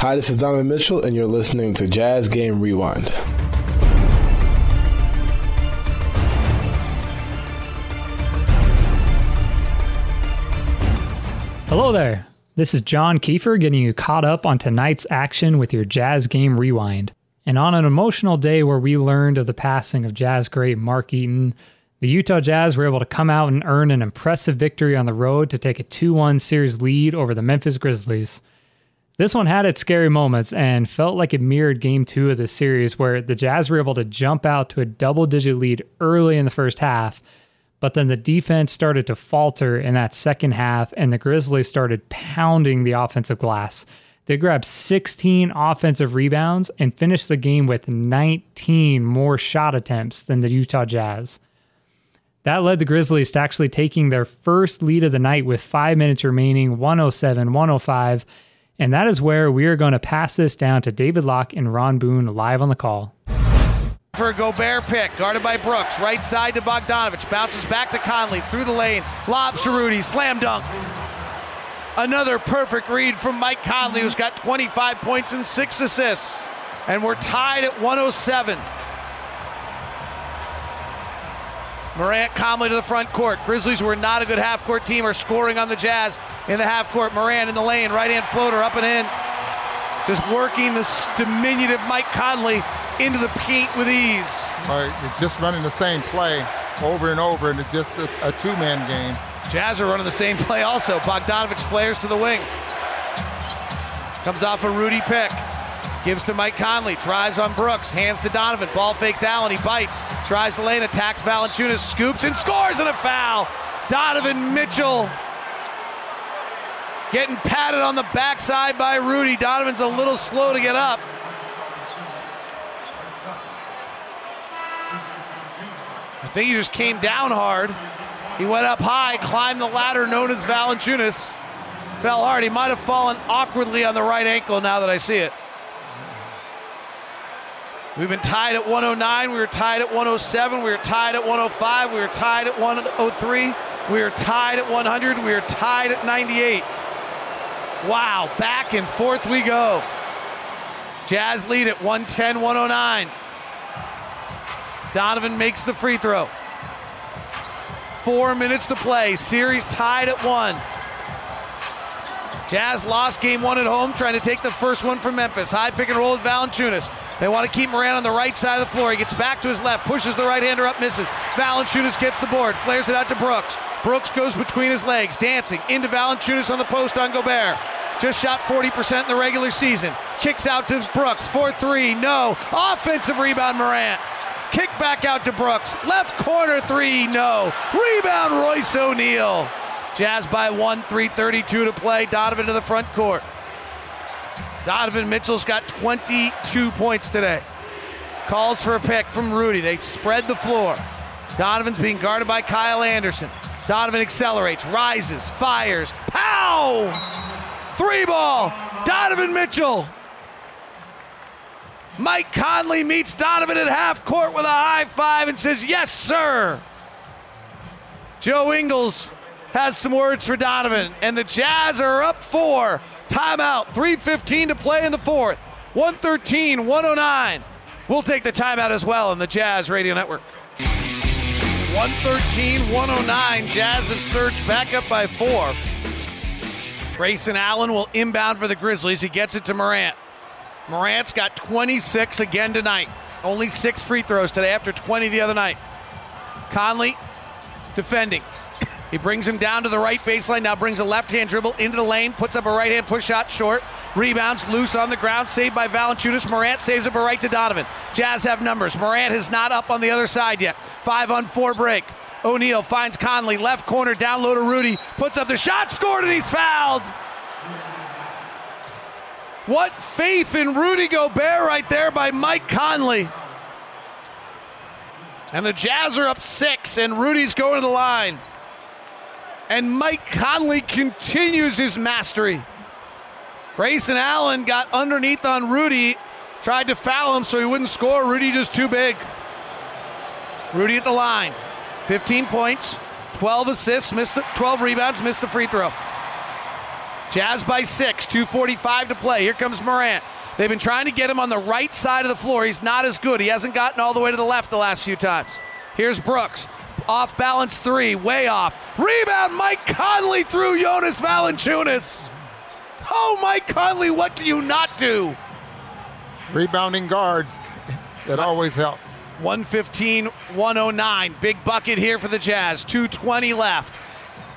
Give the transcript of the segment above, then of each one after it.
Hi, this is Donovan Mitchell, and you're listening to Jazz Game Rewind. Hello there. This is John Kiefer getting you caught up on tonight's action with your Jazz Game Rewind. And on an emotional day where we learned of the passing of Jazz great Mark Eaton, the Utah Jazz were able to come out and earn an impressive victory on the road to take a 2 1 series lead over the Memphis Grizzlies. This one had its scary moments and felt like it mirrored game two of the series, where the Jazz were able to jump out to a double digit lead early in the first half, but then the defense started to falter in that second half, and the Grizzlies started pounding the offensive glass. They grabbed 16 offensive rebounds and finished the game with 19 more shot attempts than the Utah Jazz. That led the Grizzlies to actually taking their first lead of the night with five minutes remaining, 107 105. And that is where we are going to pass this down to David Locke and Ron Boone live on the call. For a Gobert pick, guarded by Brooks. Right side to Bogdanovich. Bounces back to Conley through the lane. Lobs to Rudy. Slam dunk. Another perfect read from Mike Conley, who's got 25 points and six assists. And we're tied at 107. Morant calmly to the front court. Grizzlies were not a good half court team are scoring on the Jazz in the half court. Morant in the lane, right hand floater up and in. Just working this diminutive Mike Conley into the paint with ease. Right, it's just running the same play over and over, and it's just a, a two man game. Jazz are running the same play also. Bogdanovich flares to the wing. Comes off a Rudy pick. Gives to Mike Conley, drives on Brooks, hands to Donovan. Ball fakes Allen, he bites, drives the lane, attacks Valanciunas, scoops and scores and a foul. Donovan Mitchell getting patted on the backside by Rudy. Donovan's a little slow to get up. I think he just came down hard. He went up high, climbed the ladder known as Valanciunas. Fell hard. He might have fallen awkwardly on the right ankle now that I see it. We've been tied at 109. We were tied at 107. We were tied at 105. We were tied at 103. We were tied at 100. We were tied at 98. Wow, back and forth we go. Jazz lead at 110 109. Donovan makes the free throw. Four minutes to play. Series tied at one. Jazz lost game one at home, trying to take the first one from Memphis. High pick and roll with Valanciunas. They want to keep Morant on the right side of the floor. He gets back to his left, pushes the right hander up, misses. Valanciunas gets the board, flares it out to Brooks. Brooks goes between his legs, dancing into Valanciunas on the post on Gobert. Just shot 40% in the regular season. Kicks out to Brooks. 4 3, no. Offensive rebound, Morant. Kick back out to Brooks. Left corner three, no. Rebound, Royce O'Neale. Jazz by one, 332 to play. Donovan to the front court. Donovan Mitchell's got 22 points today. Calls for a pick from Rudy. They spread the floor. Donovan's being guarded by Kyle Anderson. Donovan accelerates, rises, fires. Pow! Three ball. Donovan Mitchell. Mike Conley meets Donovan at half court with a high five and says, Yes, sir. Joe Ingles has some words for Donovan, and the Jazz are up four. Timeout, 3.15 to play in the fourth. 113, 109. We'll take the timeout as well on the Jazz Radio Network. 113, 109. Jazz have surged back up by four. Grayson Allen will inbound for the Grizzlies. He gets it to Morant. Morant's got 26 again tonight. Only six free throws today after 20 the other night. Conley defending. He brings him down to the right baseline. Now brings a left hand dribble into the lane. Puts up a right hand push shot short. Rebounds loose on the ground. Saved by Valanciunas. Morant saves it, but right to Donovan. Jazz have numbers. Morant is not up on the other side yet. Five on four break. O'Neale finds Conley. Left corner. Down low to Rudy. Puts up the shot. Scored and he's fouled. What faith in Rudy Gobert right there by Mike Conley. And the Jazz are up six, and Rudy's going to the line. And Mike Conley continues his mastery. Grayson Allen got underneath on Rudy, tried to foul him so he wouldn't score. Rudy just too big. Rudy at the line. 15 points, 12 assists, missed the 12 rebounds, missed the free throw. Jazz by six, 2.45 to play. Here comes Morant. They've been trying to get him on the right side of the floor. He's not as good. He hasn't gotten all the way to the left the last few times. Here's Brooks. Off balance three, way off. Rebound, Mike Conley through Jonas Valanciunas. Oh, Mike Conley, what do you not do? Rebounding guards, that always helps. 115, 109. Big bucket here for the Jazz. 220 left.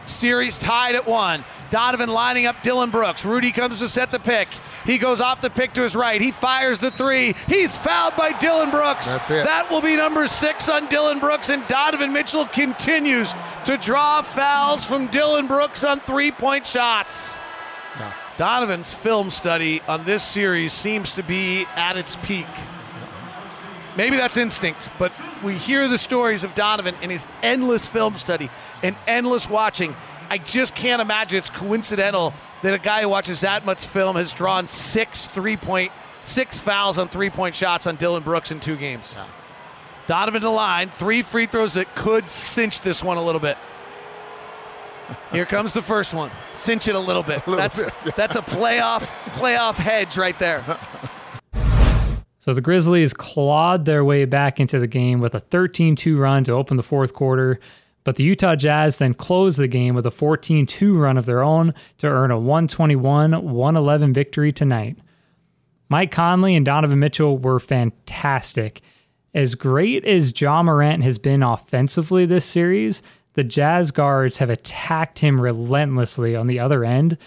Series tied at one. Donovan lining up Dillon Brooks. Rudy comes to set the pick. He goes off the pick to his right. He fires the three. He's fouled by Dillon Brooks. That's it. That will be number six on Dillon Brooks, and Donovan Mitchell continues to draw fouls from Dillon Brooks on three point shots. Donovan's film study on this series seems to be at its peak. Maybe that's instinct, but we hear the stories of Donovan and his endless film study and endless watching. I just can't imagine it's coincidental that a guy who watches that much film has drawn six three point six fouls on three point shots on Dillon Brooks in two games. Donovan to line, three free throws that could cinch this one a little bit. Here comes the first one. Cinch it a little bit. little that's bit, yeah. that's a playoff playoff hedge right there. So the Grizzlies clawed their way back into the game with a 13 2 run to open the fourth quarter, but the Utah Jazz then closed the game with a 14 2 run of their own to earn a 121 111 victory tonight. Mike Conley and Donovan Mitchell were fantastic. As great as Ja Morant has been offensively this series, the Jazz guards have attacked him relentlessly on the other end,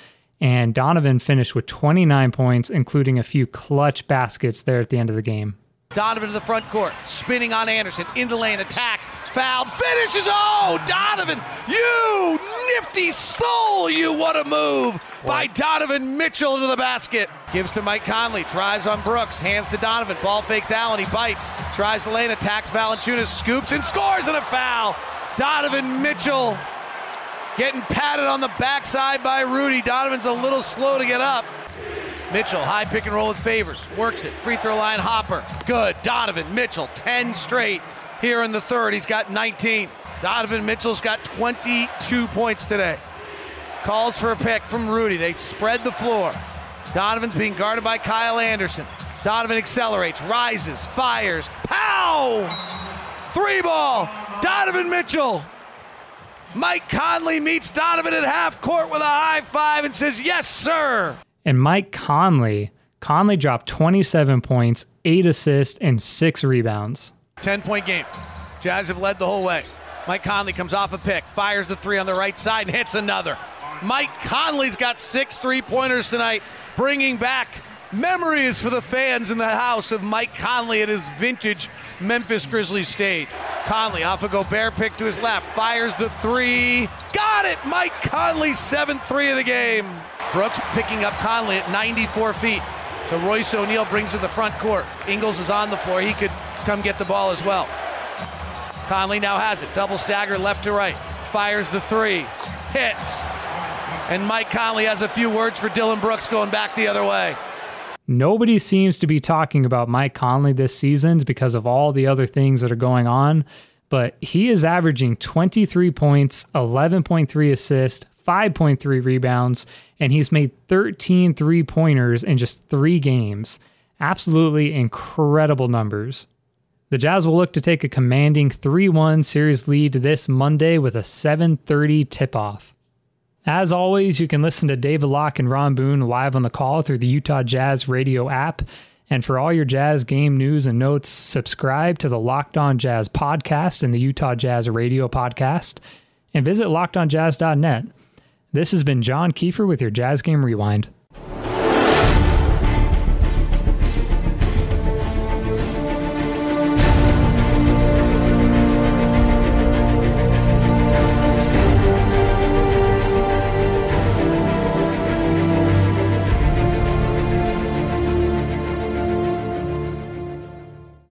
and Donovan finished with 29 points, including a few clutch baskets there at the end of the game. Donovan to the front court, spinning on Anderson, into lane, attacks, fouled, finishes. Oh, Donovan, you nifty soul, you what a move by Donovan Mitchell to the basket. Gives to Mike Conley, drives on Brooks, hands to Donovan, ball fakes Allen, he bites, drives the lane, attacks Valanciunas, scoops and scores and a foul. Donovan Mitchell getting patted on the backside by Rudy. Donovan's a little slow to get up. Mitchell, high pick and roll with Favors. Works it. Free throw line hopper. Good. Donovan Mitchell, 10 straight here in the third. He's got 19. Donovan Mitchell's got 22 points today. Calls for a pick from Rudy. They spread the floor. Donovan's being guarded by Kyle Anderson. Donovan accelerates, rises, fires. Pow! Three ball. Donovan Mitchell. Mike Conley meets Donovan at half court with a high five and says, Yes, sir. And Mike Conley, Conley dropped 27 points, 8 assists, and 6 rebounds. 10 point game. Jazz have led the whole way. Mike Conley comes off a pick, fires the three on the right side, and hits another. Mike Conley's got six three pointers tonight, bringing back memories for the fans in the house of Mike Conley at his vintage Memphis Grizzlies stage. Conley off a Gobert pick to his left, fires the three. Got it! Mike Conley, 7 3 of the game. Brooks picking up Conley at 94 feet. So Royce O'Neale brings it to the front court. Ingles is on the floor. He could come get the ball as well. Conley now has it. Double stagger left to right. Fires the three. Hits. And Mike Conley has a few words for Dillon Brooks going back the other way. Nobody seems to be talking about Mike Conley this season because of all the other things that are going on, but he is averaging 23 points, 11.3 assists, 5.3 rebounds, and he's made 13 three pointers in just three games. Absolutely incredible numbers. The Jazz will look to take a commanding 3 1 series lead this Monday with a 7:30 tip off. As always, you can listen to David Locke and Ron Boone live on the call through the Utah Jazz radio app. And for all your Jazz game news and notes, subscribe to the Locked On Jazz podcast and the Utah Jazz radio podcast, and visit lockedonjazz.net. This has been John Kiefer with your Jazz Game Rewind.